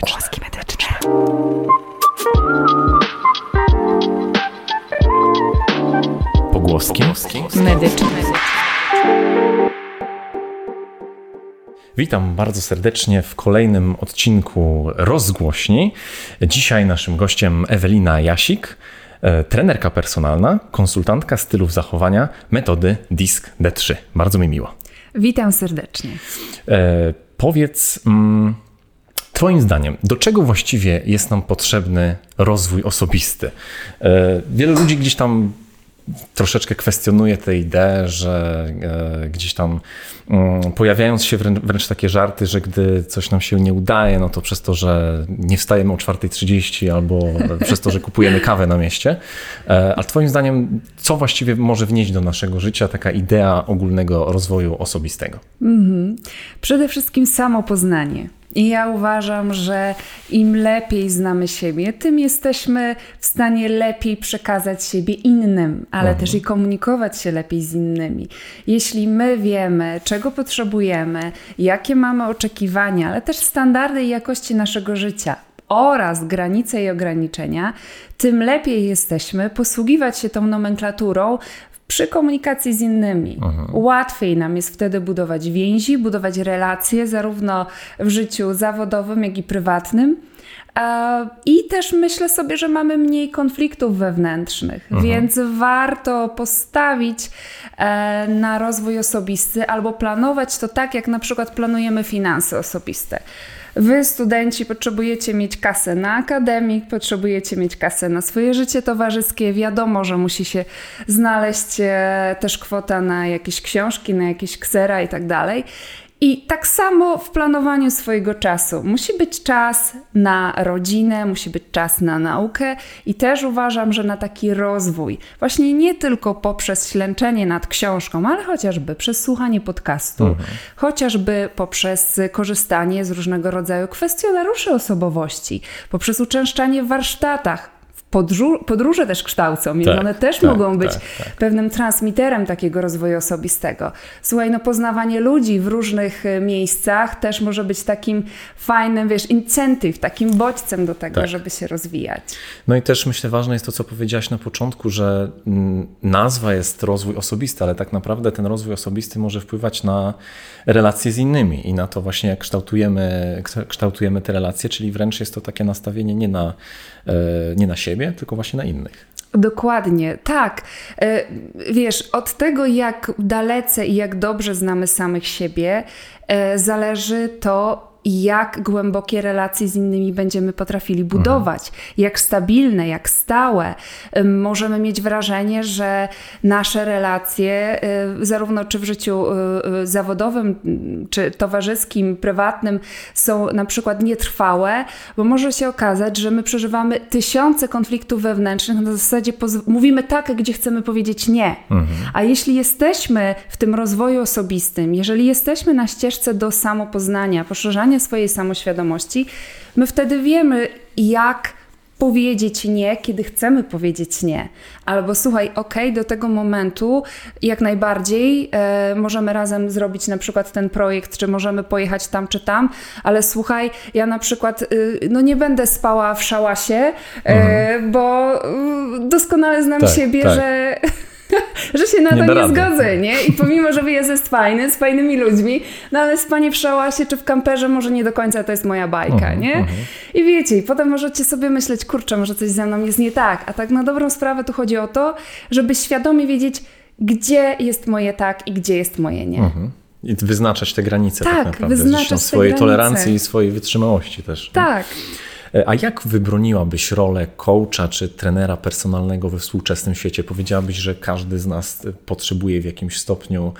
Pogłoski medyczne. Pogłoski Medyczne. Witam bardzo serdecznie w kolejnym odcinku Rozgłośni. Dzisiaj naszym gościem Ewelina Jasik, e, trenerka personalna, konsultantka stylów zachowania metody DISC D3. Bardzo mi miło. Witam serdecznie. E, powiedz, mm, Twoim zdaniem, do czego właściwie jest nam potrzebny rozwój osobisty? E, wielu ludzi gdzieś tam troszeczkę kwestionuje tę ideę, że e, gdzieś tam mm, pojawiają się wręcz, takie żarty, że gdy coś nam się nie udaje, no to przez to, że nie wstajemy o 4.30 albo przez to, że kupujemy kawę na mieście. E, a Twoim zdaniem, co właściwie może wnieść do naszego życia taka idea ogólnego rozwoju osobistego? Przede wszystkim samopoznanie. I ja uważam, że im lepiej znamy siebie, tym jesteśmy w stanie lepiej przekazać siebie innym, ale też i komunikować się lepiej z innymi. Jeśli my wiemy, czego potrzebujemy, jakie mamy oczekiwania, ale też standardy i jakości naszego życia, oraz granice i ograniczenia, tym lepiej jesteśmy posługiwać się tą nomenklaturą przy komunikacji z innymi. Łatwiej nam jest wtedy budować więzi, budować relacje, zarówno w życiu zawodowym, jak i prywatnym. E, I też myślę sobie, że mamy mniej konfliktów wewnętrznych, więc warto postawić e, na rozwój osobisty albo planować to tak, jak na przykład planujemy finanse osobiste. Wy, studenci, potrzebujecie mieć kasę na akademik, potrzebujecie mieć kasę na swoje życie towarzyskie. Wiadomo, że musi się znaleźć e, też kwota na jakieś książki, na jakieś ksera i tak dalej. I tak samo w planowaniu swojego czasu. Musi być czas na rodzinę, musi być czas na naukę i też uważam, że na taki rozwój, właśnie nie tylko poprzez ślęczenie nad książką, ale chociażby przez słuchanie podcastu, chociażby poprzez korzystanie z różnego rodzaju kwestionariuszy osobowości, poprzez uczęszczanie w warsztatach. Podróż, podróże też kształcą, więc Tak, one też tak, mogą być tak, tak. pewnym transmiterem takiego rozwoju osobistego. Słuchaj, no poznawanie ludzi w różnych e, miejscach też może być takim fajnym, wiesz, incentyw, takim bodźcem do tego, Tak. żeby się rozwijać. No i też myślę ważne jest to, co powiedziałaś na początku, że mm, nazwa jest rozwój osobisty, ale tak naprawdę ten rozwój osobisty może wpływać na relacje z innymi i na to właśnie jak kształtujemy, kształ- kształtujemy te relacje, czyli wręcz jest to takie nastawienie nie na, e, nie na siebie, tylko właśnie na innych. Dokładnie, tak. E, Wiesz, od tego, jak dalece i jak dobrze znamy samych siebie, e, zależy to, jak głębokie relacje z innymi będziemy potrafili budować, jak stabilne, jak stałe. Możemy mieć wrażenie, że nasze relacje, e, zarówno czy w życiu e, e, zawodowym, czy towarzyskim, prywatnym, są na przykład nietrwałe, bo może się okazać, że my przeżywamy tysiące konfliktów wewnętrznych, na zasadzie mówimy tak, gdzie chcemy powiedzieć nie. A jeśli jesteśmy w tym rozwoju osobistym, jeżeli jesteśmy na ścieżce do samopoznania, poszerzania swojej samoświadomości, my wtedy wiemy, jak powiedzieć nie, kiedy chcemy powiedzieć nie. Albo słuchaj, okej, do tego momentu jak najbardziej e, możemy razem zrobić na przykład ten projekt, czy możemy pojechać tam czy tam, ale słuchaj, ja na przykład y, no nie będę spała w szałasie, e, bo y, doskonale znam Tak, siebie, tak. że że się na Nie to nie rady. zgodzę, nie? I pomimo, że wyjazd jest fajny, z fajnymi ludźmi, no ale spanie w szałasie czy w kamperze może nie do końca to jest moja bajka, Mhm, nie? I wiecie, i potem możecie sobie myśleć, kurczę, może coś ze mną jest nie tak. A tak na dobrą sprawę tu chodzi o to, żeby świadomie wiedzieć, gdzie jest moje tak i gdzie jest moje nie. Mhm. I wyznaczać te granice tak, Tak, naprawdę. wyznaczać Zresztą swojej granice. tolerancji i swojej wytrzymałości też. nie? Tak. E, A jak wybroniłabyś rolę coacha czy trenera personalnego we współczesnym świecie? Powiedziałabyś, że każdy z nas e, potrzebuje w jakimś stopniu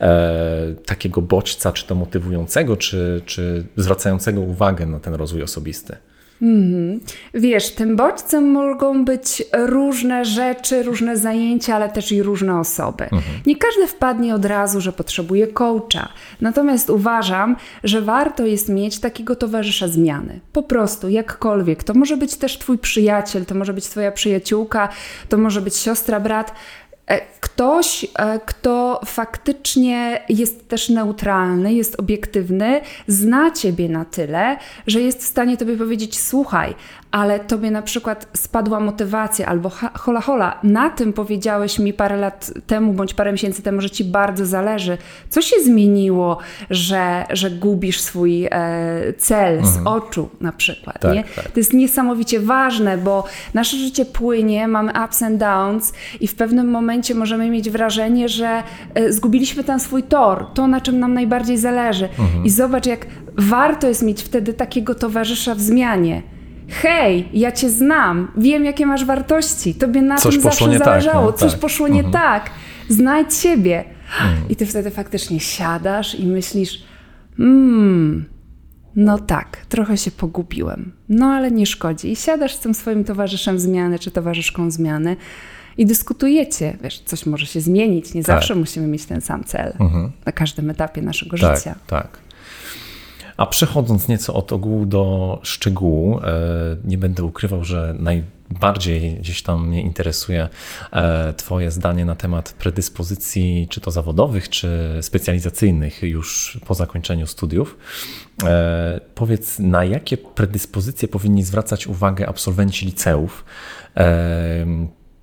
e, takiego bodźca, czy to motywującego, czy, czy zwracającego uwagę na ten rozwój osobisty. Wiesz, tym bodźcem mogą być różne rzeczy, różne zajęcia, ale też i różne osoby. Nie każdy wpadnie od razu, że potrzebuje coacha. Natomiast uważam, że warto jest mieć takiego towarzysza zmiany. Po prostu, jakkolwiek. To może być też twój przyjaciel, to może być twoja przyjaciółka, to może być siostra, brat. E, ktoś, e, kto faktycznie jest też neutralny, jest obiektywny, zna ciebie na tyle, że jest w stanie tobie powiedzieć: Słuchaj, ale tobie na przykład spadła motywacja, albo hola hola, na tym powiedziałeś mi parę lat temu, bądź parę miesięcy temu, że ci bardzo zależy. Co się zmieniło, że, że gubisz swój e, cel mhm. z oczu na przykład, tak, nie? Tak. To jest niesamowicie ważne, bo nasze życie płynie, mamy ups and downs i w pewnym momencie możemy mieć wrażenie, że e, zgubiliśmy ten swój tor, to na czym nam najbardziej zależy. Mhm. I zobacz, jak warto jest mieć wtedy takiego towarzysza w zmianie hej, ja cię znam, wiem jakie masz wartości, tobie na coś tym zawsze tak, zależało, tak, coś tak. poszło nie mhm. tak, znajdź siebie. Mhm. I ty wtedy faktycznie siadasz i myślisz, mmm, no tak, trochę się pogubiłem, no ale nie szkodzi. I siadasz z tym swoim towarzyszem zmiany czy towarzyszką zmiany i dyskutujecie. Wiesz, coś może się zmienić, nie tak. zawsze musimy mieć ten sam cel mhm. na każdym etapie naszego tak, życia. Tak. A przechodząc nieco od ogółu do szczegółu, e, nie będę ukrywał, że najbardziej gdzieś tam mnie interesuje e, Twoje zdanie na temat predyspozycji, czy to zawodowych, czy specjalizacyjnych już po zakończeniu studiów. E, powiedz, na jakie predyspozycje powinni zwracać uwagę absolwenci liceów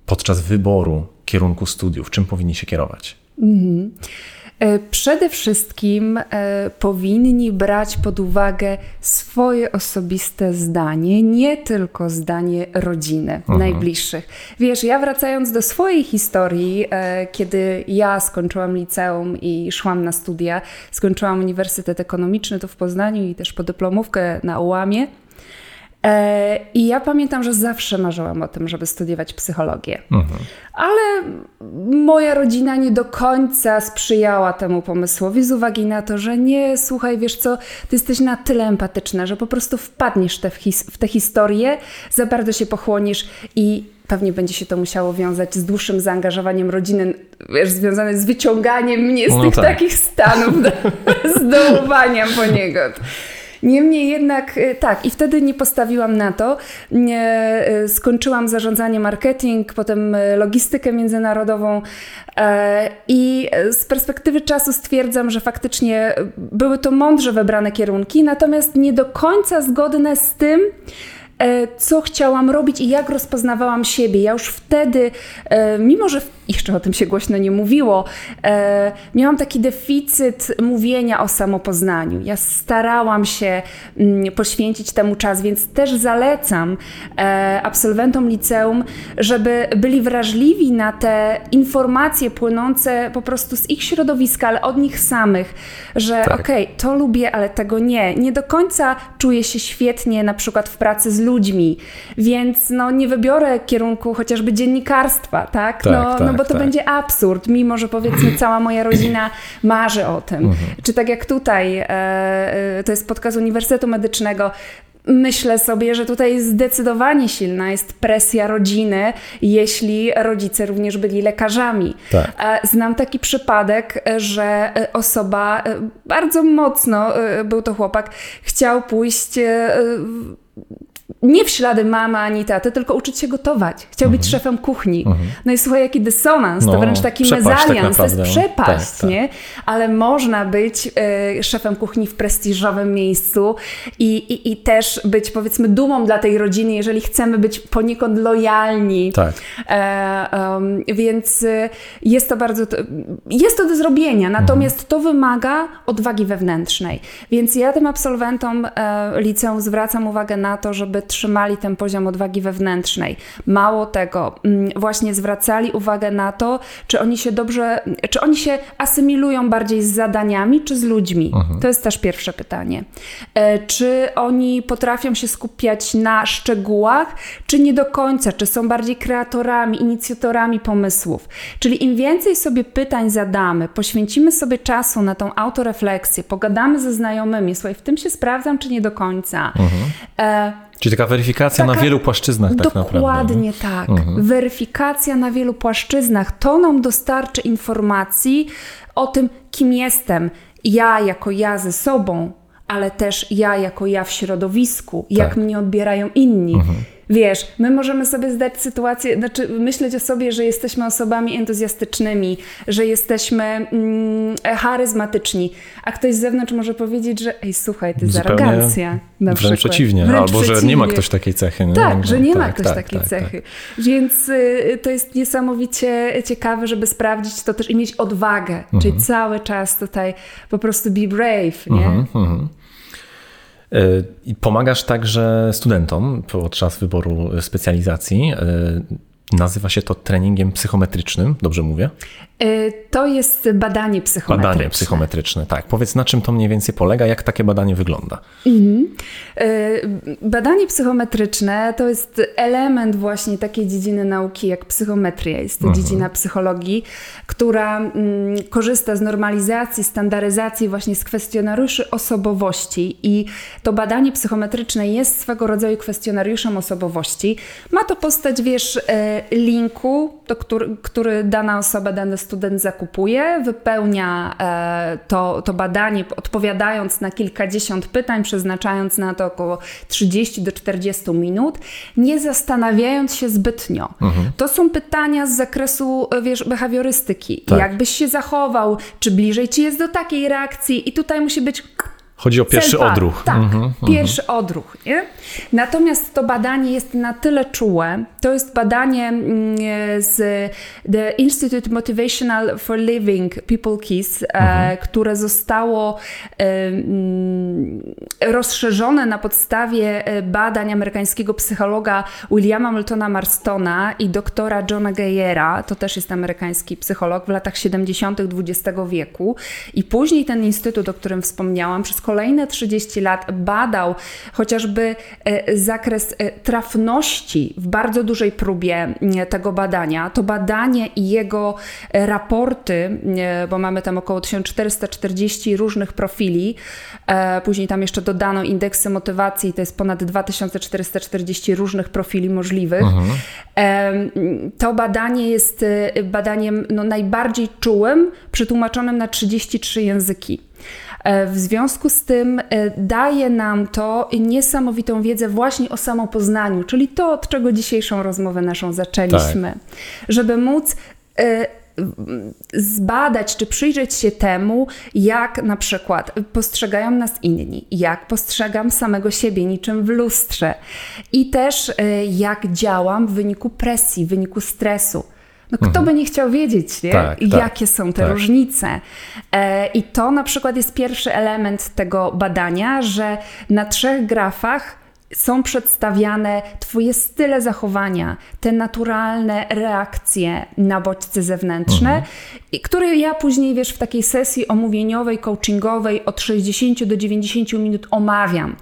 podczas wyboru kierunku studiów? Czym powinni się kierować? Mhm. E, przede wszystkim e, powinni brać pod uwagę swoje osobiste zdanie, nie tylko zdanie rodziny mhm. najbliższych. Wiesz, ja wracając do swojej historii, e, kiedy ja skończyłam liceum i szłam na studia, skończyłam Uniwersytet Ekonomiczny tu w Poznaniu i też podyplomówkę na ułamie. E, I ja pamiętam, że zawsze marzyłam o tym, żeby studiować psychologię. Mhm. Ale moja rodzina nie do końca sprzyjała temu pomysłowi z uwagi na to, że nie, słuchaj, wiesz co, ty jesteś na tyle empatyczna, że po prostu wpadniesz te w, his w tę historię, za bardzo się pochłonisz i pewnie będzie się to musiało wiązać z dłuższym zaangażowaniem rodziny, wiesz, związane z wyciąganiem mnie z no tych tak. takich stanów, z dołowaniem poniekąd. Niemniej jednak y, tak, i wtedy nie postawiłam na to. Y, skończyłam zarządzanie marketing, potem y, logistykę międzynarodową e, i z perspektywy czasu stwierdzam, że faktycznie były to mądrze wybrane kierunki, natomiast nie do końca zgodne z tym, E, co chciałam robić i jak rozpoznawałam siebie. Ja już wtedy, e, mimo że jeszcze o tym się głośno nie mówiło, e, miałam taki deficyt mówienia o samopoznaniu. Ja starałam się mm, poświęcić temu czas, więc też zalecam absolwentom liceum, żeby byli wrażliwi na te informacje płynące po prostu z ich środowiska, ale od nich samych, że tak. okej, okay, to lubię, ale tego nie. Nie do końca czuję się świetnie na przykład w pracy z ludźmi, więc no, nie wybiorę kierunku chociażby dziennikarstwa, tak? tak no, tak, no bo to tak. będzie absurd, mimo że powiedzmy cała moja rodzina marzy o tym. Mhm. Czy tak jak tutaj, e, e, to jest podcast Uniwersytetu Medycznego, Myślę sobie, że tutaj zdecydowanie silna jest presja rodziny, jeśli rodzice również byli lekarzami. Tak. E, znam taki przypadek, że osoba bardzo mocno, był to chłopak, chciał pójść nie w ślady mama ani taty, tylko uczyć się gotować. Chciał być mhm. szefem kuchni. Mhm. No i słuchaj, jaki dysonans, no, to wręcz taki tak mezalians, tak to jest przepaść, tak, tak. nie? Ale można być y, szefem kuchni w prestiżowym miejscu i, i, i, też być powiedzmy dumą dla tej rodziny, jeżeli chcemy być poniekąd lojalni. Tak. E, um, więc y, jest to bardzo, jest to do zrobienia, natomiast mhm. to wymaga odwagi wewnętrznej. Więc ja tym absolwentom e, liceum zwracam uwagę na to, żeby trzymali ten poziom odwagi wewnętrznej. Mało tego, mm, właśnie zwracali uwagę na to, czy oni się dobrze, czy oni się asymilują bardziej z zadaniami, czy z ludźmi. Mhm. To jest też pierwsze pytanie. E, czy oni potrafią się skupiać na szczegółach, czy nie do końca, czy są bardziej kreatorami, inicjatorami pomysłów. Czyli im więcej sobie pytań zadamy, poświęcimy sobie czasu na tą autorefleksję, pogadamy ze znajomymi, słuchaj, w tym się sprawdzam, czy nie do końca. Mhm. E, Czyli taka weryfikacja taka, na wielu płaszczyznach tak dokładnie naprawdę. Dokładnie tak. Mhm. Weryfikacja na wielu płaszczyznach. To nam dostarczy informacji o tym, kim jestem. Ja jako ja ze sobą, ale też ja jako ja w środowisku, jak tak. mnie odbierają inni. Mhm Wiesz, my możemy sobie zdać sytuację, znaczy myśleć o sobie, że jesteśmy osobami entuzjastycznymi, że jesteśmy mm, charyzmatyczni, a ktoś z zewnątrz może powiedzieć, że ej, słuchaj, ty jest arogancja. Na wręcz przykład. przeciwnie, Wręcz albo przeciwnie. że nie ma ktoś takiej cechy. Nie? Tak, że nie ma tak, ktoś tak, takiej tak, cechy. Więc y, to jest niesamowicie ciekawe, żeby sprawdzić to też i mieć odwagę, czyli Mhm. cały czas tutaj po prostu be brave, nie? Mhm. I pomagasz także studentom podczas wyboru specjalizacji. Nazywa się to treningiem psychometrycznym, dobrze mówię? Y, To jest badanie psychometryczne. Badanie psychometryczne, tak. Powiedz, na czym to mniej więcej polega, jak takie badanie wygląda? Y, Badanie psychometryczne to jest element właśnie takiej dziedziny nauki jak psychometria. Jest to dziedzina psychologii, która mm, korzysta z normalizacji, standaryzacji właśnie z kwestionariuszy osobowości i to badanie psychometryczne jest swego rodzaju kwestionariuszem osobowości. Ma to postać, wiesz, e, linku, do który, który dana osoba, dany student zakupuje, wypełnia e, to, to badanie, odpowiadając na kilkadziesiąt pytań, przeznaczając na to około 30 do 40 minut, nie zastanawiając się zbytnio. To są pytania z zakresu, e, wiesz, behawiorystyki. Tak. Jak byś się zachował, czy bliżej ci jest do takiej reakcji i tutaj musi być Chodzi o pierwszy Cel par. odruch. Tak, Mhm, pierwszy odruch. Nie? Natomiast to badanie jest na tyle czułe. To jest badanie mm, z The Institute Motivational for Living People KISS, e, które zostało e, mm, rozszerzone na podstawie e, badań amerykańskiego psychologa Williama Miltona Marstona i doktora Johna Geyera. To też jest amerykański psycholog w latach 70. XX wieku. I później ten instytut, o którym wspomniałam, przez kolejne 30 lat badał chociażby e, zakres e, trafności w bardzo dużej próbie tego badania. To badanie i jego e, raporty, bo mamy tam około 1440 różnych profili, później tam jeszcze dodano indeksy motywacji, to jest ponad 2440 różnych profili możliwych. Em, To badanie jest badaniem no, najbardziej czułym, przetłumaczonym na 33 języki. E, W związku z tym e, daje nam to niesamowitą wiedzę właśnie o samopoznaniu, czyli to, od czego dzisiejszą rozmowę naszą zaczęliśmy. Żeby móc e, zbadać czy przyjrzeć się temu, jak na przykład postrzegają nas inni, jak postrzegam samego siebie niczym w lustrze i też jak działam w wyniku presji, w wyniku stresu. No kto by nie chciał wiedzieć, nie? Tak, tak, jakie są te tak. różnice. E, I to na przykład jest pierwszy element tego badania, że na trzech grafach są przedstawiane Twoje style zachowania, te naturalne reakcje na bodźce zewnętrzne, i które ja później, wiesz, w takiej sesji omówieniowej, coachingowej od 60 do 90 minut omawiam.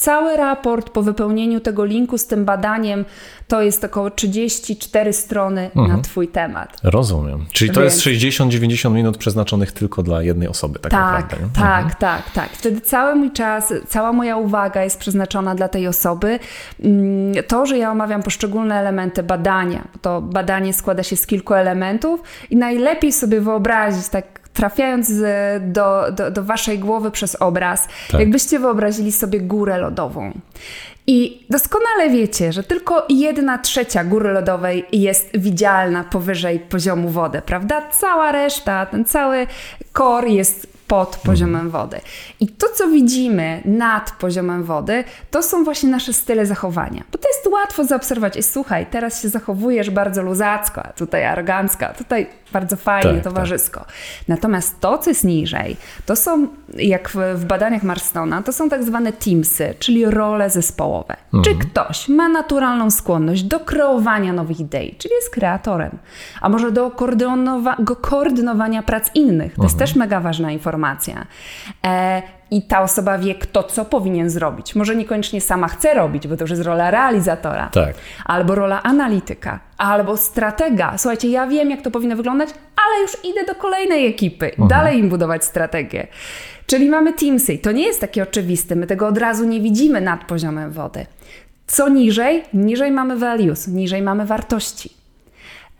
Cały raport po wypełnieniu tego linku z tym badaniem to jest około 34 strony na Twój temat. Rozumiem. Czyli to Więc- jest 60-90 minut przeznaczonych tylko dla jednej osoby, tak, Tak, naprawdę. nie? tak, tak, tak. Wtedy cały mój czas, cała moja uwaga jest przeznaczona dla tej osoby. Mm, To, że ja omawiam poszczególne elementy badania, to badanie składa się z kilku elementów i najlepiej sobie wyobrazić, tak trafiając z- do, do, do waszej głowy przez obraz, Tak. jakbyście wyobrazili sobie górę lodową. I doskonale wiecie, że tylko jedna trzecia góry lodowej jest widzialna powyżej poziomu wody, prawda? Cała reszta, ten cały kor jest pod poziomem wody. I to, co widzimy nad poziomem wody, to są właśnie nasze style zachowania. Bo to jest łatwo zaobserwować. I słuchaj, teraz się zachowujesz bardzo luzacko, a tutaj arogancko, a tutaj bardzo fajnie, Tak, towarzysko. Natomiast to, co jest niżej, to są, jak w, w badaniach Marstona, to są tak zwane teamsy, czyli role zespołowe. Czy ktoś ma naturalną skłonność do kreowania nowych idei, czyli jest kreatorem, a może do koordynowa- koordynowania prac innych. To jest też mega ważna informacja. E, i ta osoba wie, kto co powinien zrobić. Może niekoniecznie sama chce robić, bo to już jest rola realizatora, Tak. albo rola analityka, albo stratega. Słuchajcie, ja wiem, jak to powinno wyglądać, ale już idę do kolejnej ekipy, dalej im budować strategię. Czyli mamy Teamsy. To nie jest takie oczywiste, my tego od razu nie widzimy nad poziomem wody. Co niżej? Niżej mamy values, niżej mamy wartości.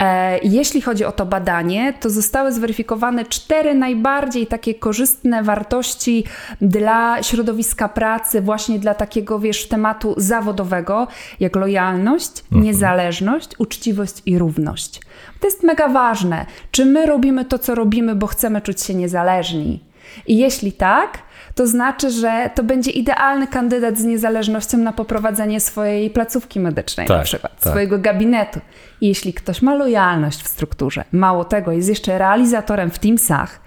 E, jeśli chodzi o to badanie, to zostały zweryfikowane cztery najbardziej takie korzystne wartości dla środowiska pracy, właśnie dla takiego, wiesz, tematu zawodowego, jak lojalność, mhm. niezależność, uczciwość i równość. To jest mega ważne. Czy my robimy to, co robimy, bo chcemy czuć się niezależni? I jeśli tak, to znaczy, że to będzie idealny kandydat z niezależnością na poprowadzenie swojej placówki medycznej, tak, na przykład, tak. swojego gabinetu. I jeśli ktoś ma lojalność w strukturze, mało tego, jest jeszcze realizatorem w Teamsach,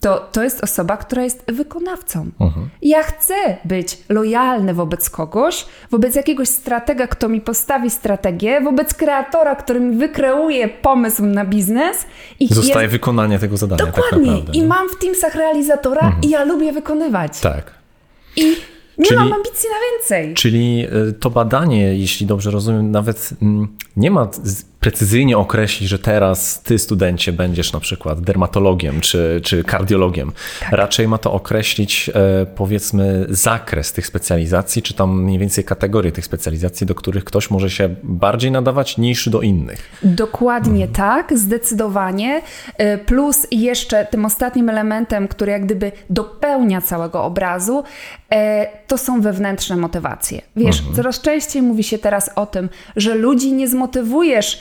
to to jest osoba, która jest wykonawcą. Mhm. Ja chcę być lojalny wobec kogoś, wobec jakiegoś stratega, kto mi postawi strategię, wobec kreatora, który mi wykreuje pomysł na biznes. I Zostaje jest... wykonanie tego zadania. Tak Dokładnie. Tak naprawdę, I mam w Teamsach realizatora mhm. i ja lubię wykonywać. Tak. I nie czyli, mam ambicji na więcej. Czyli e, to badanie, jeśli dobrze rozumiem, nawet mm, nie ma precyzyjnie określić, że teraz ty, studencie, będziesz na przykład dermatologiem czy, czy kardiologiem. Tak. Raczej ma to określić, e, powiedzmy, zakres tych specjalizacji, czy tam mniej więcej kategorie tych specjalizacji, do których ktoś może się bardziej nadawać niż do innych. Dokładnie mhm. tak, zdecydowanie. E, plus jeszcze tym ostatnim elementem, który jak gdyby dopełnia całego obrazu, e, to są wewnętrzne motywacje. Wiesz, mhm. coraz częściej mówi się teraz o tym, że ludzi nie zmotywujesz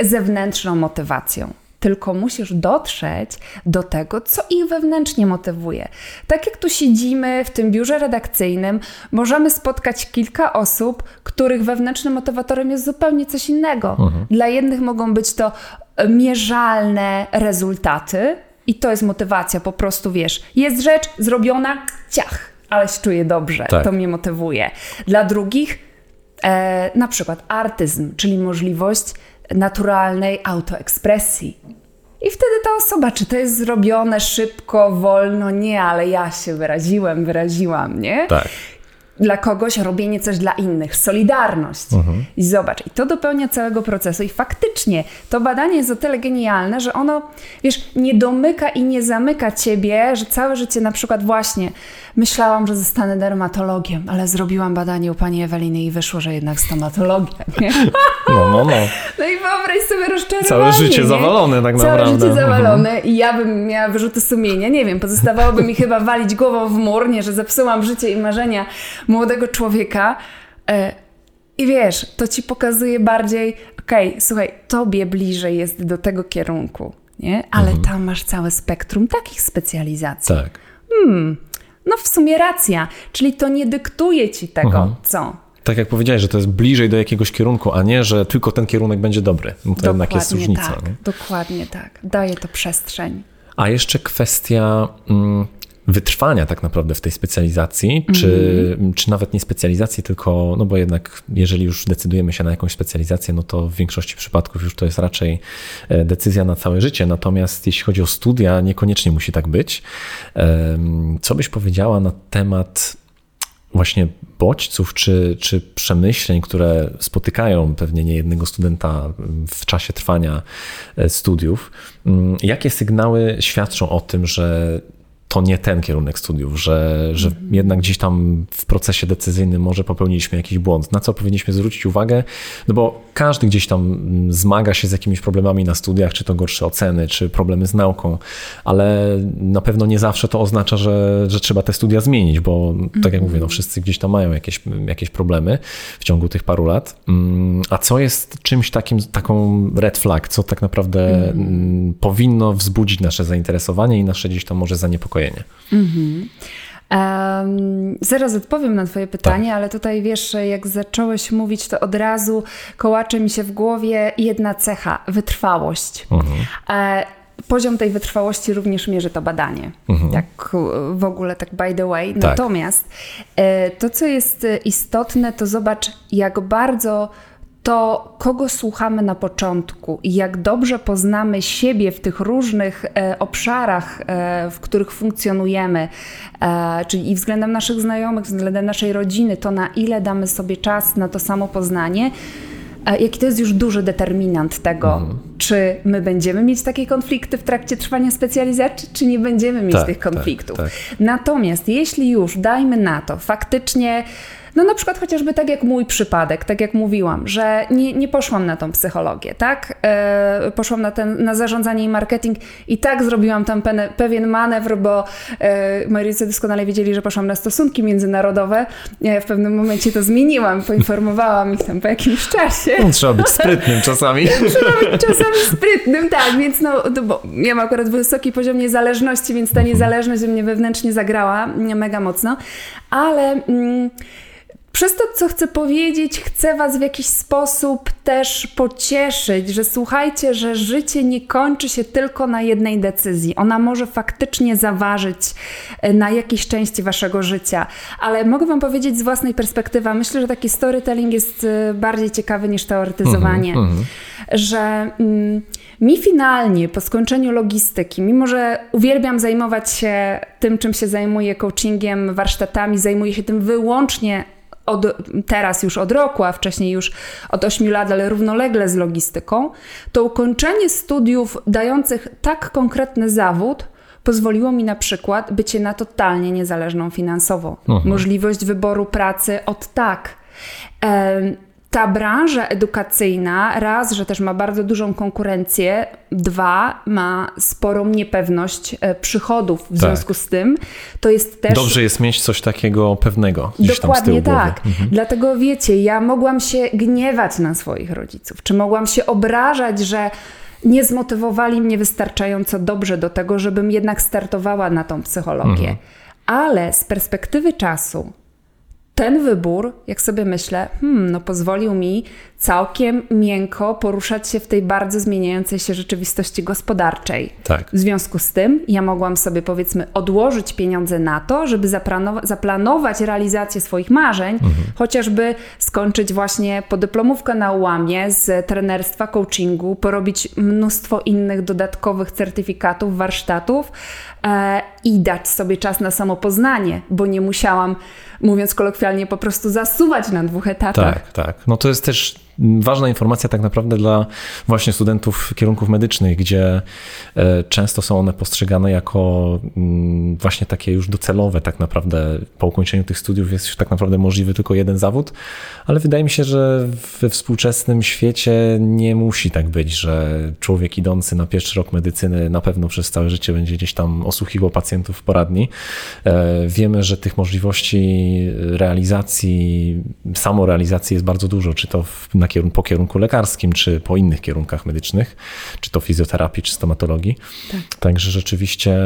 zewnętrzną motywacją tylko musisz dotrzeć do tego, co ich wewnętrznie motywuje. Tak jak tu siedzimy w tym biurze redakcyjnym, możemy spotkać kilka osób, których wewnętrznym motywatorem jest zupełnie coś innego. Mhm. Dla jednych mogą być to mierzalne rezultaty, i to jest motywacja, po prostu wiesz, jest rzecz zrobiona, ciach, ale się czuję dobrze, tak. to mnie motywuje. Dla drugich E, na przykład artyzm, czyli możliwość naturalnej autoekspresji. I wtedy ta osoba, czy to jest zrobione szybko, wolno, nie, ale ja się wyraziłem, wyraziłam, nie? Tak dla kogoś robienie coś dla innych, solidarność. Mhm. I zobacz, i to dopełnia całego procesu. I faktycznie to badanie jest o tyle genialne, że ono, wiesz, nie domyka i nie zamyka ciebie, że całe życie na przykład właśnie myślałam, że zostanę dermatologiem, ale zrobiłam badanie u pani Eweliny i wyszło, że jednak stomatologia, nie? No, no, no. No i wyobraź sobie rozczarowanie. Całe życie nie? zawalone tak naprawdę. Całe życie zawalone mhm. i ja bym miała wyrzuty sumienia, nie wiem, pozostawałoby mi chyba walić głową w mur, nie, że zepsułam życie i marzenia młodego człowieka. E, I wiesz, to ci pokazuje bardziej, okej, okay, słuchaj, tobie bliżej jest do tego kierunku, nie? Ale mhm. tam masz całe spektrum takich specjalizacji. Tak. Hmm, no w sumie racja, czyli to nie dyktuje ci tego, mhm. co. Tak jak powiedziałeś, że to jest bliżej do jakiegoś kierunku, a nie, że tylko ten kierunek będzie dobry. No to dokładnie jednak jest różnica. Tak, nie? Dokładnie tak. Daje to przestrzeń. A jeszcze kwestia. Mm, wytrwania tak naprawdę w tej specjalizacji, czy, mm. czy nawet nie specjalizacji, tylko, no bo jednak jeżeli już decydujemy się na jakąś specjalizację, no to w większości przypadków już to jest raczej e, decyzja na całe życie. Natomiast jeśli chodzi o studia, niekoniecznie musi tak być. Co byś powiedziała na temat właśnie bodźców czy, czy przemyśleń, które spotykają pewnie niejednego studenta w czasie trwania e, studiów. Mm, jakie sygnały świadczą o tym, że to nie ten kierunek studiów, że, że mhm. jednak gdzieś tam w procesie decyzyjnym może popełniliśmy jakiś błąd. Na co powinniśmy zwrócić uwagę? No bo każdy gdzieś tam zmaga się z jakimiś problemami na studiach, czy to gorsze oceny, czy problemy z nauką, ale na pewno nie zawsze to oznacza, że, że trzeba te studia zmienić, bo tak jak mówię, no mhm. wszyscy gdzieś tam mają jakieś, jakieś problemy w ciągu tych paru lat. Mm, a co jest czymś takim, taką red flag, co tak naprawdę mm. powinno wzbudzić nasze zainteresowanie i nasze gdzieś tam może zaniepokojenie? Zaspokojenie. Mhm. Um, zaraz odpowiem na Twoje pytanie, tak. ale tutaj wiesz, jak zacząłeś mówić, to od razu kołacze mi się w głowie jedna cecha wytrwałość. Mhm. E, poziom tej wytrwałości również mierzy to badanie. Mhm. Tak w ogóle, tak by the way. Tak. Natomiast e, to, co jest istotne, to zobacz, jak bardzo to kogo słuchamy na początku i jak dobrze poznamy siebie w tych różnych e, obszarach, e, w których funkcjonujemy, e, czyli i względem naszych znajomych, względem naszej rodziny, to na ile damy sobie czas na to samo poznanie, e, jaki to jest już duży determinant tego, mhm. czy my będziemy mieć takie konflikty w trakcie trwania specjalizacji, czy nie będziemy mieć tak, tych tak, konfliktów. Tak, tak. Natomiast jeśli już, dajmy na to, faktycznie No na przykład chociażby tak jak mój przypadek, tak jak mówiłam, że nie, nie poszłam na tą psychologię, tak? E, poszłam na, ten, na zarządzanie i marketing i tak zrobiłam tam pene, pewien manewr, bo e, moi rodzice doskonale wiedzieli, że poszłam na stosunki międzynarodowe. Ja w pewnym momencie to zmieniłam, poinformowałam ich tam po jakimś czasie. No, trzeba być sprytnym czasami. trzeba być czasami sprytnym, tak, więc no, bo ja mam akurat wysoki poziom niezależności, więc ta niezależność mnie wewnętrznie zagrała mega mocno, ale... Mm, przez to, co chcę powiedzieć, chcę Was w jakiś sposób też pocieszyć, że słuchajcie, że życie nie kończy się tylko na jednej decyzji. Ona może faktycznie zaważyć e, na jakiejś części Waszego życia. Ale mogę Wam powiedzieć z własnej perspektywy, myślę, że taki storytelling jest e, bardziej ciekawy niż teoretyzowanie, mm -hmm. że. Mm, mi finalnie po skończeniu logistyki, mimo że uwielbiam zajmować się tym, czym się zajmuję, coachingiem, warsztatami, zajmuję się tym wyłącznie od, teraz już od roku, a wcześniej już od 8 lat, ale równolegle z logistyką, to ukończenie studiów dających tak konkretny zawód pozwoliło mi na przykład bycie na totalnie niezależną finansowo. Mhm. Możliwość wyboru pracy od tak ta branża edukacyjna, raz, że też ma bardzo dużą konkurencję, dwa, ma sporą niepewność e, przychodów. W tak. związku z tym to jest też. Dobrze jest mieć coś takiego pewnego. Dokładnie tak. Mhm. Dlatego wiecie, ja mogłam się gniewać na swoich rodziców, czy mogłam się obrażać, że nie zmotywowali mnie wystarczająco dobrze do tego, żebym jednak startowała na tą psychologię. Mhm. Ale z perspektywy czasu, ten wybór, jak sobie myślę, hmm, no pozwolił mi całkiem miękko poruszać się w tej bardzo zmieniającej się rzeczywistości gospodarczej. Tak. W związku z tym ja mogłam sobie powiedzmy odłożyć pieniądze na to, żeby zaplanować realizację swoich marzeń, mhm. chociażby skończyć właśnie podyplomówkę na ułamie z trenerstwa, coachingu, porobić mnóstwo innych dodatkowych certyfikatów, warsztatów e, i dać sobie czas na samopoznanie, bo nie musiałam, mówiąc kolokwialnie, po prostu zasuwać na dwóch etapach. Tak, tak. No to jest też ważna informacja tak naprawdę dla właśnie studentów kierunków medycznych, gdzie e, często są one postrzegane jako mm, właśnie takie już docelowe tak naprawdę. Po ukończeniu tych studiów jest tak naprawdę możliwy tylko jeden zawód, ale wydaje mi się, że we współczesnym świecie nie musi tak być, że człowiek idący na pierwszy rok medycyny na pewno przez całe życie będzie gdzieś tam osłuchiwał pacjentów w poradni. E, wiemy, że tych możliwości realizacji, samorealizacji jest bardzo dużo, czy to na kierunku, po kierunku lekarskim, czy po innych kierunkach medycznych, czy to fizjoterapii, czy stomatologii. Tak. Także rzeczywiście,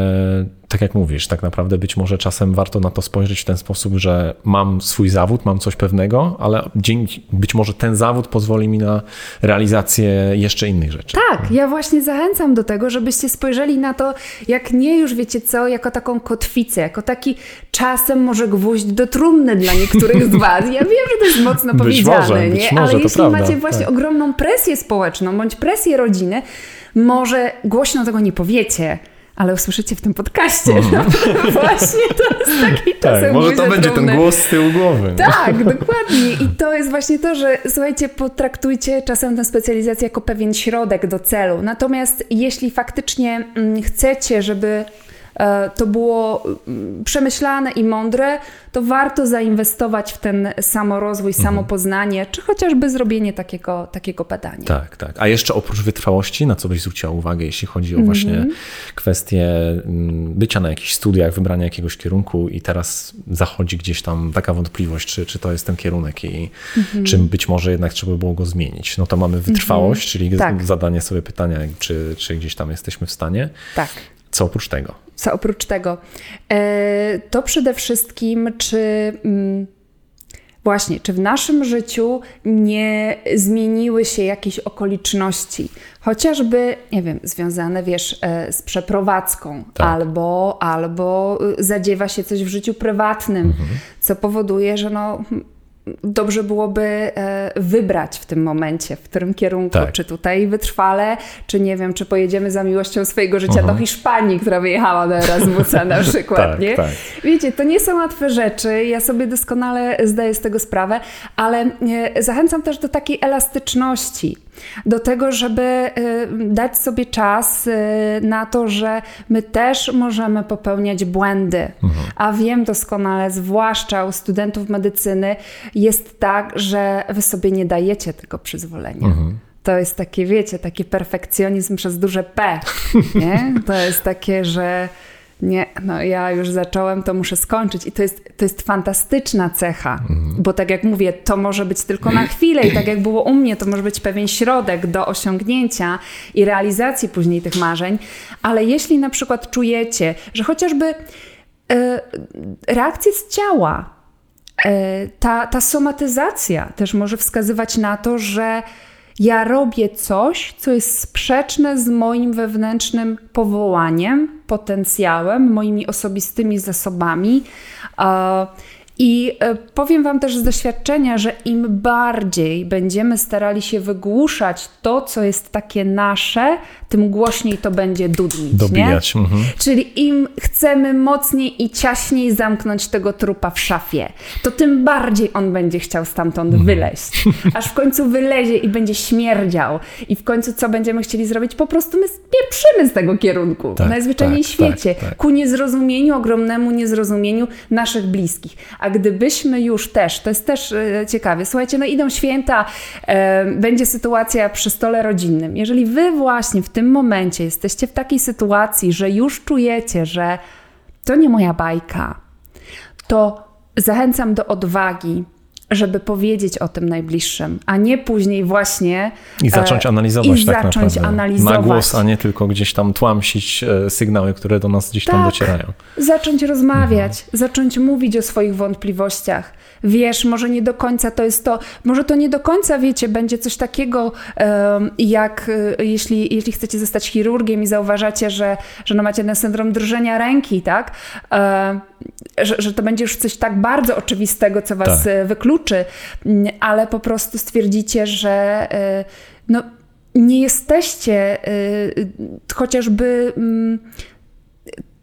tak jak mówisz, tak naprawdę być może czasem warto na to spojrzeć w ten sposób, że mam swój zawód, mam coś pewnego, ale dzięki, być może ten zawód pozwoli mi na realizację jeszcze innych rzeczy. Tak, ja właśnie zachęcam do tego, żebyście spojrzeli na to, jak nie już wiecie co, jako taką kotwicę, jako taki czasem może gwóźdź do trumny dla niektórych z Was. Ja wiem, że to jest mocno powiedziane, może, nie? Może, ale jeśli prawda, macie właśnie tak. ogromną presję społeczną bądź presję rodziny, może głośno tego nie powiecie, ale usłyszycie w tym podcaście. Mm. Właśnie to jest taki tak, czasem Może to będzie trudny. ten głos z tyłu głowy. Tak, dokładnie. I to jest właśnie to, że słuchajcie, potraktujcie czasem tę specjalizację jako pewien środek do celu. Natomiast jeśli faktycznie mm, chcecie, żeby to było mm, przemyślane i mądre, to warto zainwestować w ten samorozwój, mhm. samopoznanie, czy chociażby zrobienie takiego, takiego badania. Tak, tak. A jeszcze oprócz wytrwałości, na co byś zwróciła uwagę, jeśli chodzi o właśnie mhm. kwestię mm, bycia na jakichś studiach, wybrania jakiegoś kierunku i teraz zachodzi gdzieś tam taka wątpliwość, czy, czy to jest ten kierunek i mhm. czym być może jednak trzeba by było go zmienić. No to mamy wytrwałość, czyli tak. zadanie sobie pytania, czy, czy gdzieś tam jesteśmy w stanie. Tak. Co oprócz tego? Co oprócz tego? E, to przede wszystkim, czy mm, właśnie, czy w naszym życiu nie zmieniły się jakieś okoliczności, chociażby, nie wiem, związane, wiesz, e, z przeprowadzką, tak. albo, albo y, zadziewa się coś w życiu prywatnym, mhm. co powoduje, że no dobrze byłoby e, wybrać w tym momencie, w którym kierunku, tak. czy tutaj wytrwale, czy nie wiem, czy pojedziemy za miłością swojego życia uh -huh. do mhm. Hiszpanii, która wyjechała do Erasmusa na przykład, tak, nie? Tak. Wiecie, to nie są łatwe rzeczy, ja sobie doskonale zdaję z tego sprawę, ale e, zachęcam też do takiej elastyczności, do tego, żeby y, dać sobie czas y, na to, że my też możemy popełniać błędy. Mhm. A wiem doskonale, zwłaszcza u studentów medycyny, jest tak, że wy sobie nie dajecie tego przyzwolenia. Mhm to jest takie, wiecie, taki perfekcjonizm przez duże P, nie? To jest takie, że nie, no ja już zacząłem, to muszę skończyć. I to jest, to jest fantastyczna cecha, mhm. bo tak jak mówię, to może być tylko na chwilę i tak jak było u mnie, to może być pewien środek do osiągnięcia i realizacji później tych marzeń, ale jeśli na przykład czujecie, że chociażby e, reakcje z ciała, e, ta, ta somatyzacja też może wskazywać na to, że ja robię coś, co jest sprzeczne z moim wewnętrznym powołaniem, potencjałem, moimi osobistymi zasobami. I e, powiem Wam też z doświadczenia, że im bardziej będziemy starali się wygłuszać to, co jest takie nasze, tym głośniej to będzie dudnić. Dobijać. Mhm. Czyli im chcemy mocniej i ciaśniej zamknąć tego trupa w szafie, to tym bardziej on będzie chciał stamtąd mhm. wyleźć. Aż w końcu wylezie i będzie śmierdział. I w końcu co będziemy chcieli zrobić? Po prostu my spieprzymy z tego kierunku. Tak, najzwyczajniej tak, w świecie. Tak, tak. Ku niezrozumieniu, ogromnemu niezrozumieniu naszych bliskich. A gdybyśmy już też, to jest też e, ciekawe, słuchajcie, no idą święta, e, będzie sytuacja przy stole rodzinnym. Jeżeli wy właśnie w tym momencie jesteście w takiej sytuacji, że już czujecie, że to nie moja bajka, to zachęcam do odwagi, żeby powiedzieć o tym najbliższym, a nie później właśnie. I zacząć e, analizować i tak zacząć naprawdę. Analizować. Na głos, a nie tylko gdzieś tam tłamsić e, sygnały, które do nas gdzieś tak, tam docierają. Zacząć rozmawiać, mhm. zacząć mówić o swoich wątpliwościach. Wiesz, może nie do końca to jest to, może to nie do końca wiecie, będzie coś takiego, jak e, jeśli, jeśli chcecie zostać chirurgiem i zauważacie, że, że no macie ten syndrom drżenia ręki, tak? Że, że to będzie już coś tak bardzo oczywistego, co was tak. wyklucza kluczy, mm, ale po prostu stwierdzicie, że y, no, nie jesteście y, chociażby mm,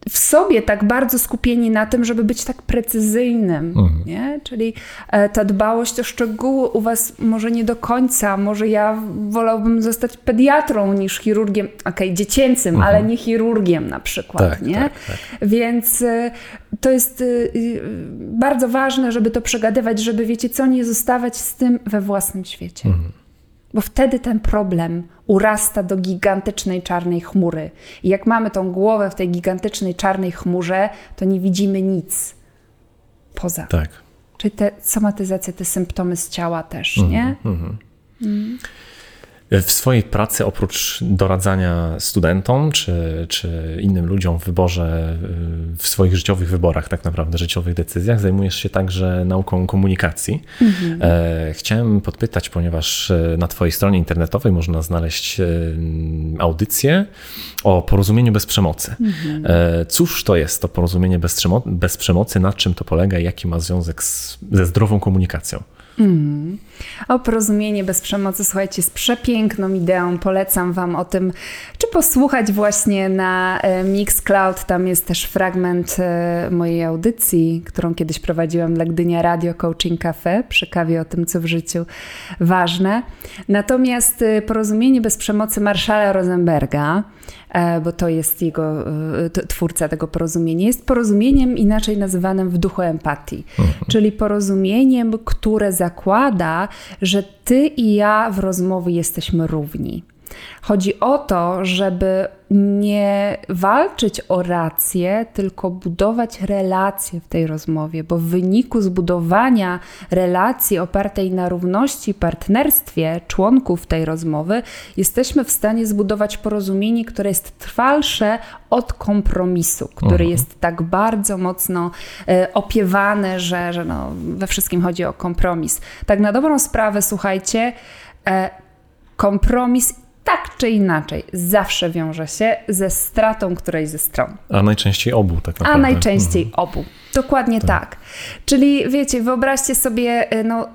w sobie tak bardzo skupieni na tym, żeby być tak precyzyjnym, mhm. nie? Czyli e, ta dbałość o szczegóły u was może nie do końca, może ja wolałbym zostać pediatrą niż chirurgiem, okej, okay, dziecięcym, mhm. ale nie chirurgiem na przykład, tak, nie? Tak, tak. Więc e, to jest e, bardzo ważne, żeby to przegadywać, żeby wiecie co, nie zostawać z tym we własnym świecie. Mhm bo wtedy ten problem urasta do gigantycznej czarnej chmury. I jak mamy tą głowę w tej gigantycznej czarnej chmurze, to nie widzimy nic poza. Tak. Czyli te somatyzacje, te symptomy z ciała też, mm -hmm, nie? Mm -hmm. mm. W swojej pracy, oprócz doradzania studentom czy, czy innym ludziom w wyborze, w swoich życiowych wyborach, tak naprawdę, życiowych decyzjach, zajmujesz się także nauką komunikacji. Mhm. E, chciałem podpytać, ponieważ e, na Twojej stronie internetowej można znaleźć e, audycję o porozumieniu bez przemocy. Mhm. Cóż to jest to porozumienie bez przemocy, na czym to polega i jaki ma związek z, ze zdrową komunikacją? Mm. O porozumienie bez przemocy, słuchajcie, z przepiękną ideą. Polecam Wam o tym, czy posłuchać właśnie na e, Mixcloud. Tam jest też fragment e, mojej audycji, którą kiedyś prowadziłam dla Gdynia Radio Coaching Cafe przy kawie o tym, co w życiu ważne. Natomiast e, porozumienie bez przemocy Marszala Rosenberga bo to jest jego twórca tego porozumienia, jest porozumieniem inaczej nazywanym w duchu empatii, mhm. czyli porozumieniem, które zakłada, że ty i ja w rozmowie jesteśmy równi. Chodzi o to, żeby nie walczyć o rację, tylko budować relacje w tej rozmowie, bo w wyniku zbudowania relacji opartej na równości partnerstwie członków tej rozmowy, jesteśmy w stanie zbudować porozumienie, które jest trwalsze od kompromisu, który mhm. jest tak bardzo mocno e, opiewane, że, że no, we wszystkim chodzi o kompromis. Tak na dobrą sprawę, słuchajcie, e, kompromis tak czy inaczej zawsze wiąże się ze stratą którejś ze stron. A najczęściej obu, tak naprawdę. A najczęściej mhm. obu. Dokładnie tak. tak. Czyli wiecie, wyobraźcie sobie y, no,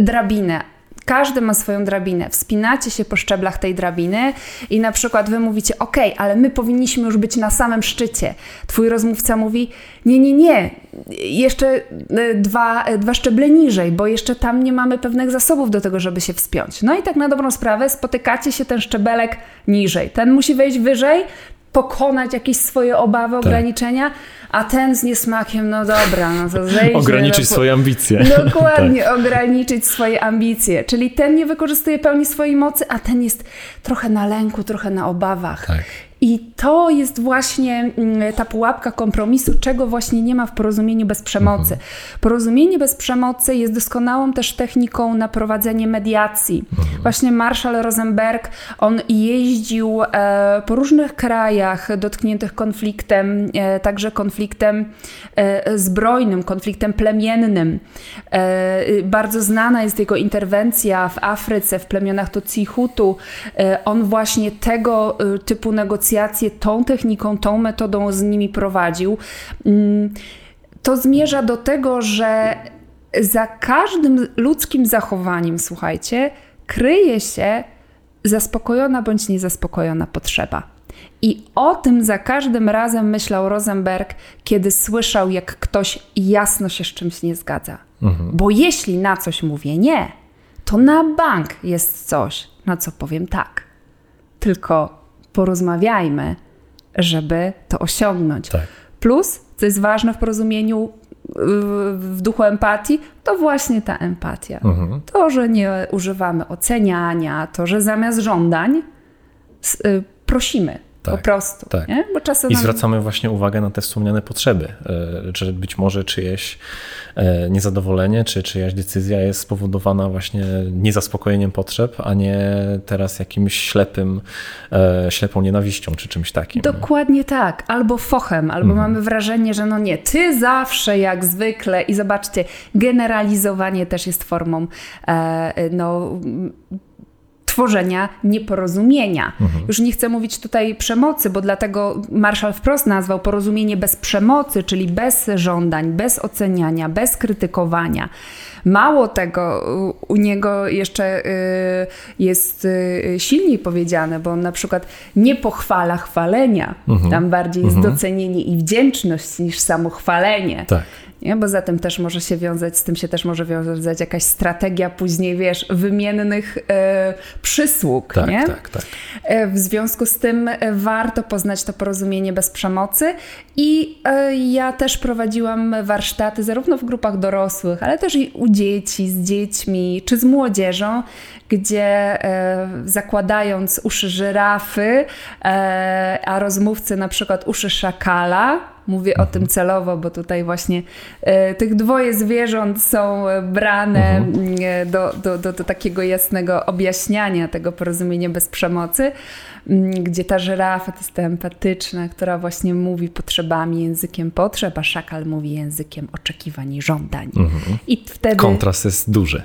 drabinę. Każdy ma swoją drabinę. Wspinacie się po szczeblach tej drabiny i na przykład wy mówicie, ok, ale my powinniśmy już być na samym szczycie. Twój rozmówca mówi, nie, nie, nie, jeszcze e, dwa, e, dwa szczeble niżej, bo jeszcze tam nie mamy pewnych zasobów do tego, żeby się wspiąć. No i tak na dobrą sprawę spotykacie się ten szczebelek niżej. Ten musi wejść wyżej, pokonać jakieś swoje obawy, tak. ograniczenia, a ten z niesmakiem, no dobra, no to zejdzie. Ograniczyć no, swoje ambicje. Dokładnie, tak. ograniczyć swoje ambicje. Czyli ten nie wykorzystuje pełni swojej mocy, a ten jest trochę na lęku, trochę na obawach. Tak. I to jest właśnie mm, ta pułapka kompromisu, czego właśnie nie ma w porozumieniu bez przemocy. Mhm. Porozumienie bez przemocy jest doskonałą też techniką na prowadzenie mediacji. Mhm. Właśnie Marshall Rosenberg, on jeździł e, po różnych krajach dotkniętych konfliktem, e, także konfliktem e, zbrojnym, konfliktem plemiennym. Bardzo znana jest jego interwencja w Afryce, w plemionach Tutsi Hutu. On właśnie tego typu negocjacje negocjacje tą techniką, tą metodą z nimi prowadził, mm, to zmierza do tego, że za każdym ludzkim zachowaniem, słuchajcie, kryje się zaspokojona bądź niezaspokojona potrzeba. I o tym za każdym razem myślał Rosenberg, kiedy słyszał, jak ktoś jasno się z czymś nie zgadza. Mhm. Bo jeśli na coś mówię nie, to na bank jest coś, na co powiem tak. Tylko porozmawiajmy, żeby to osiągnąć. Tak. Plus, co jest ważne w porozumieniu, w duchu empatii, to właśnie ta empatia. Mhm. To, że nie używamy oceniania, to, że zamiast żądań y, prosimy tak, po prostu. Tak. Nie? Bo czasem I zwracamy właśnie uwagę na te wspomniane potrzeby, że być może czyjeś e, niezadowolenie, czy czyjaś decyzja jest spowodowana właśnie niezaspokojeniem potrzeb, a nie teraz jakimś ślepym, e, ślepą nienawiścią, czy czymś takim. Dokładnie tak. Albo fochem, albo mhm. mamy wrażenie, że no nie, ty zawsze jak zwykle i zobaczcie, generalizowanie też jest formą e, no tworzenia nieporozumienia. Mhm. Już nie chcę mówić tutaj przemocy, bo dlatego Marshall wprost nazwał porozumienie bez przemocy, czyli bez żądań, bez oceniania, bez krytykowania. Mało tego, u niego jeszcze y, jest y, silniej powiedziane, bo on na przykład nie pochwala chwalenia. Mhm. Tam bardziej jest mhm. docenienie i wdzięczność niż samo chwalenie. Tak. Nie? Bo za tym też może się wiązać, z tym się też może wiązać jakaś strategia później, wiesz, wymiennych e, przysług. Tak, nie? tak, tak. E, w związku z tym e, warto poznać to porozumienie bez przemocy i e, ja też prowadziłam warsztaty zarówno w grupach dorosłych, ale też i u dzieci, z dziećmi czy z młodzieżą, gdzie e, zakładając uszy żyrafy, e, a rozmówcy na przykład uszy szakala, Mówię o tym celowo, bo tutaj właśnie e, tych dwoje zwierząt są brane mhm. e, do, do, do, do, takiego jasnego objaśniania tego porozumienia bez przemocy, gdzie ta żyrafa to jest ta empatyczna, która właśnie mówi potrzebami, językiem potrzeb, a szakal mówi językiem oczekiwań i żądań. Mhm. I wtedy... Kontrast jest duży.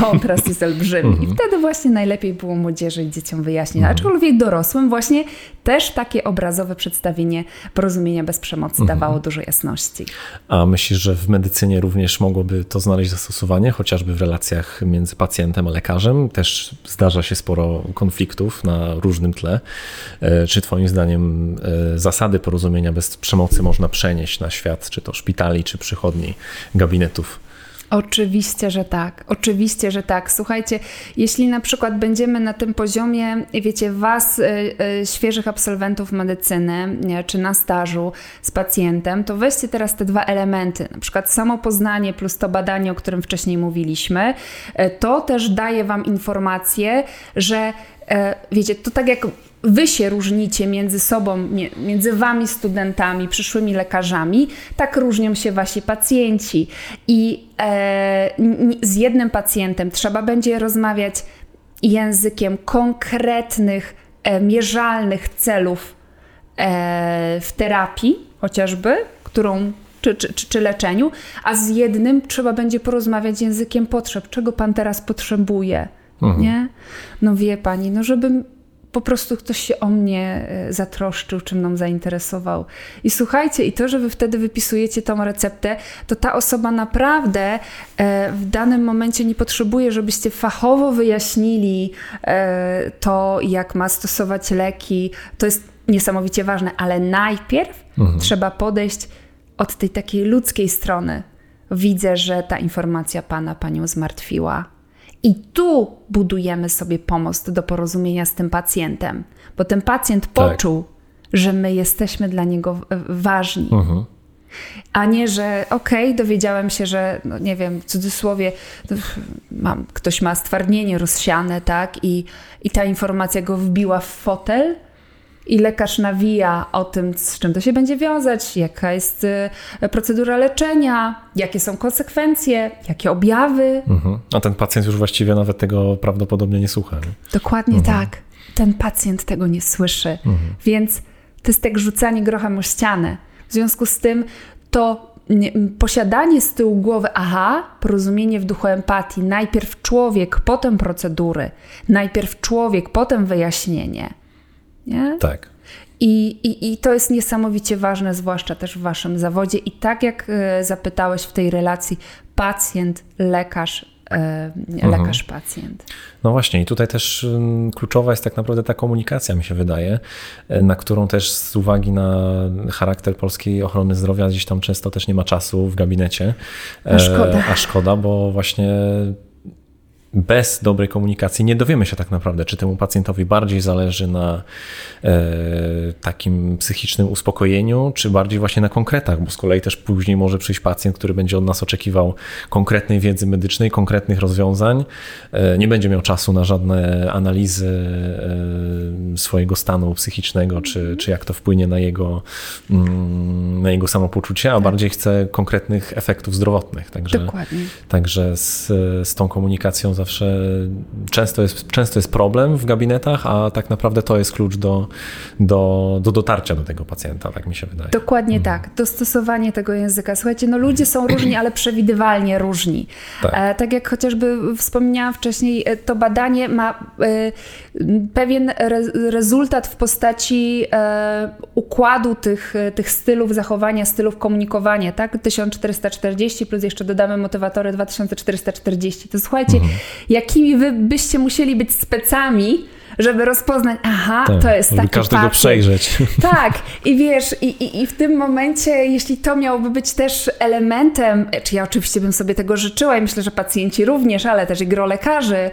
Kontrast jest olbrzymi. I mhm. wtedy właśnie najlepiej było młodzieży i dzieciom wyjaśnić. Mhm. Aczkolwiek dorosłym właśnie też takie obrazowe przedstawienie porozumienia bez przemocy mhm. dawało dużo jasności. A myślisz, że w medycynie również mogłoby to znaleźć zastosowanie, chociażby w relacjach między pacjentem a lekarzem? Też zdarza się sporo konfliktów na różnym tle. E, czy Twoim zdaniem e, zasady porozumienia bez przemocy można przenieść na świat, czy to szpitali, czy przychodni, gabinetów? Oczywiście, że tak. Oczywiście, że tak. Słuchajcie, jeśli na przykład będziemy na tym poziomie, wiecie, Was, y, y, świeżych absolwentów medycyny, nie, czy na stażu z pacjentem, to weźcie teraz te dwa elementy, na przykład samopoznanie plus to badanie, o którym wcześniej mówiliśmy. Y, to też daje Wam informację, że wiecie, to tak jak wy się różnicie między sobą, między wami studentami, przyszłymi lekarzami, tak różnią się wasi pacjenci. I e, z jednym pacjentem trzeba będzie rozmawiać językiem konkretnych, e, mierzalnych celów e, w terapii, chociażby, którą czy, czy, czy, leczeniu, a z jednym trzeba będzie porozmawiać językiem potrzeb. Czego pan teraz potrzebuje? Mhm. Nie? No wie pani, no żebym po prostu ktoś się o mnie e, zatroszczył, czym nam zainteresował. I słuchajcie, i to, że wy wtedy wypisujecie tą receptę, to ta osoba naprawdę e, w danym momencie nie potrzebuje, żebyście fachowo wyjaśnili e, to, jak ma stosować leki. To jest niesamowicie ważne, ale najpierw mhm. trzeba podejść od tej takiej ludzkiej strony. Widzę, że ta informacja pana panią zmartwiła i tu budujemy sobie pomost do porozumienia z tym pacjentem, bo ten pacjent tak. poczuł, że my jesteśmy dla niego ważni. Uh-huh. A nie, że okej, okay, dowiedziałem się, że, no nie wiem, w cudzysłowie, mam, ktoś ma stwardnienie rozsiane, tak, i, i ta informacja go wbiła w fotel, i lekarz nawija o tym, z czym to się będzie wiązać, jaka jest y, procedura leczenia, jakie są konsekwencje, jakie objawy. Mhm. A ten pacjent już właściwie nawet tego prawdopodobnie nie słucha. Nie? Dokładnie mhm. tak. Ten pacjent tego nie słyszy. Mhm. Więc to jest tak rzucanie grochem o ścianę. W związku z tym to nie, posiadanie z tyłu głowy, aha, porozumienie w duchu empatii, najpierw człowiek, potem procedury, najpierw człowiek, potem wyjaśnienie nie? Tak. I, i, I to jest niesamowicie ważne, zwłaszcza też w Waszym zawodzie. I tak jak e, zapytałeś w tej relacji, pacjent, lekarz, e, mhm. lekarz, pacjent. No właśnie, i tutaj też kluczowa jest tak naprawdę ta komunikacja, mi się wydaje, e, na którą też z uwagi na charakter polskiej ochrony zdrowia gdzieś tam często też nie ma czasu w gabinecie. A szkoda. A szkoda, bo właśnie bez dobrej komunikacji nie dowiemy się tak naprawdę, czy temu pacjentowi bardziej zależy na e, takim psychicznym uspokojeniu, czy bardziej właśnie na konkretach, bo z kolei też później może przyjść pacjent, który będzie od nas oczekiwał konkretnej wiedzy medycznej, konkretnych rozwiązań, e, nie będzie miał czasu na żadne analizy e, swojego stanu psychicznego, czy, czy jak to wpłynie na jego, mm, na jego samopoczucie, a tak. bardziej chce konkretnych efektów zdrowotnych. Także, Dokładnie. Także z, z tą komunikacją zawsze często jest, często jest problem w gabinetach, a tak naprawdę to jest klucz do, do, do dotarcia do tego pacjenta, tak mi się wydaje. Dokładnie mhm. tak, dostosowanie tego języka. Słuchajcie, no ludzie są różni, ale przewidywalnie różni. Tak, e, tak jak chociażby wspomniałam wcześniej, e, to badanie ma e, pewien re, rezultat w postaci układu tych, tych stylów zachowania, stylów komunikowania, tak? 1440 plus jeszcze dodamy motywatory 2440. To słuchajcie, mhm jakimi wy byście musieli być specami, żeby rozpoznać, aha, tak, to jest taki każdego pacjent. przejrzeć. Tak, i wiesz, i, i, i w tym momencie, jeśli to miałoby być też elementem, czy ja oczywiście bym sobie tego życzyła i myślę, że pacjenci również, ale też i gro lekarzy,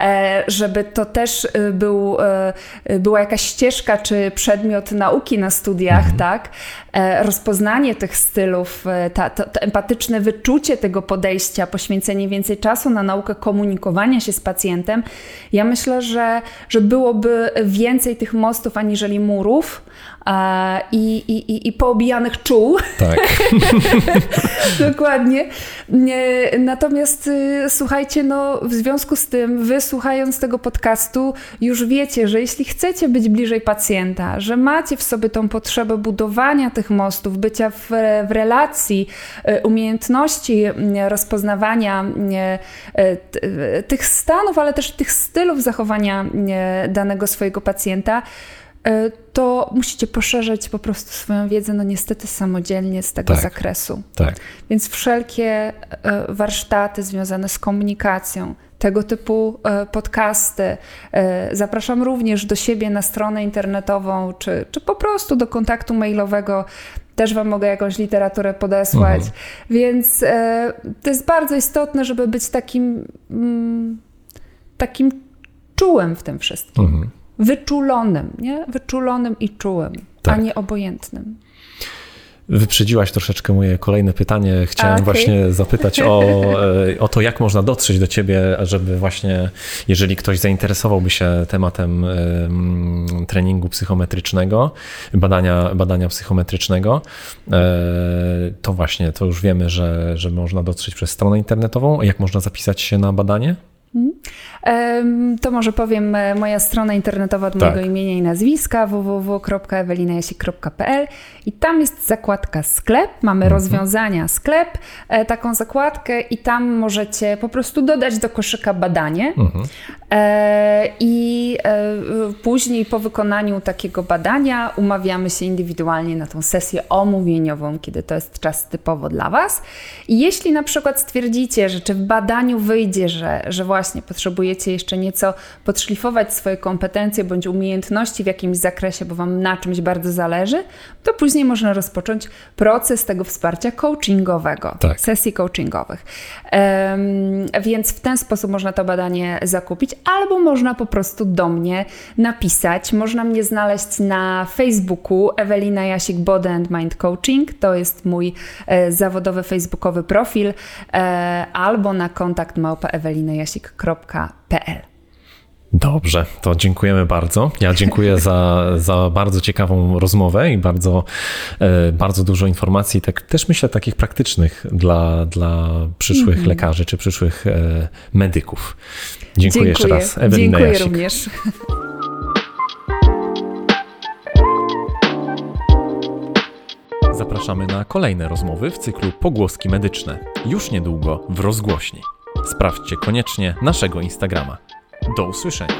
e, żeby to też e, był, e, była jakaś ścieżka, czy przedmiot nauki na studiach, mhm. tak? Rozpoznanie tych stylów, ta, to, to empatyczne wyczucie tego podejścia, poświęcenie więcej czasu na naukę komunikowania się z pacjentem. Ja myślę, że, że byłoby więcej tych mostów aniżeli murów e, i, i, i poobijanych czuł. Tak. Dokładnie. Natomiast y, słuchajcie, no w związku z tym, wy słuchając tego podcastu, już wiecie, że jeśli chcecie być bliżej pacjenta, że macie w sobie tą potrzebę budowania tych mostów, bycia w, w relacji, y, umiejętności rozpoznawania tych stanów, ale też tych stylów zachowania danego swojego pacjenta, e, to musicie poszerzać po prostu swoją wiedzę, no niestety samodzielnie z tego tak, zakresu. Tak. Więc wszelkie e, warsztaty związane z komunikacją, tego typu e, podcasty. Zapraszam również do siebie na stronę internetową, czy, czy po prostu do kontaktu mailowego. Też Wam mogę jakąś literaturę podesłać. Mhm. Więc to jest bardzo istotne, żeby być takim, mm, takim czułym w tym wszystkim. Mhm. Wyczulonym, nie? Wyczulonym i czułym, tak. a nie obojętnym. Wyprzedziłaś troszeczkę moje kolejne pytanie. Chciałem okay. właśnie zapytać o, e, o to, jak można dotrzeć do ciebie, żeby właśnie, jeżeli ktoś zainteresowałby się tematem treningu psychometrycznego, badania, badania psychometrycznego, e, to właśnie, to już wiemy, że, że można dotrzeć przez stronę internetową. Jak można zapisać się na badanie? To może powiem e, moja strona internetowa od tak. mojego imienia i nazwiska www.ewelinajasik.pl i tam jest zakładka sklep, mamy mhm. rozwiązania sklep, e, taką zakładkę i tam możecie po prostu dodać do koszyka badanie. Mhm. E, I później po wykonaniu takiego badania umawiamy się indywidualnie na tą sesję omówieniową, kiedy to jest czas typowo dla Was. I jeśli na przykład stwierdzicie, że czy w badaniu wyjdzie, że, że właśnie potrzebujecie jeszcze nieco podszlifować swoje kompetencje bądź umiejętności w jakimś zakresie, bo Wam na czymś bardzo zależy, to później można rozpocząć proces tego wsparcia coachingowego, Tak. sesji coachingowych. Em, więc w ten sposób można to badanie zakupić, albo można po prostu do mnie napisać. Można mnie znaleźć na Facebooku Ewelina Jasik Body and Mind Coaching. To jest mój e, zawodowy facebookowy profil, e, albo na kontakt małpa Dobrze, to dziękujemy bardzo. Ja dziękuję za, za bardzo ciekawą rozmowę i bardzo, e, bardzo dużo informacji, tak, też myślę takich praktycznych dla, dla przyszłych lekarzy czy przyszłych e, medyków. Dziękuję, jeszcze raz. Ewelina Dziękuję Jasik. również. Zapraszamy na kolejne rozmowy w cyklu Pogłoski Medyczne. Już niedługo w rozgłośni. Sprawdźcie koniecznie naszego Instagrama. Do usłyszenia.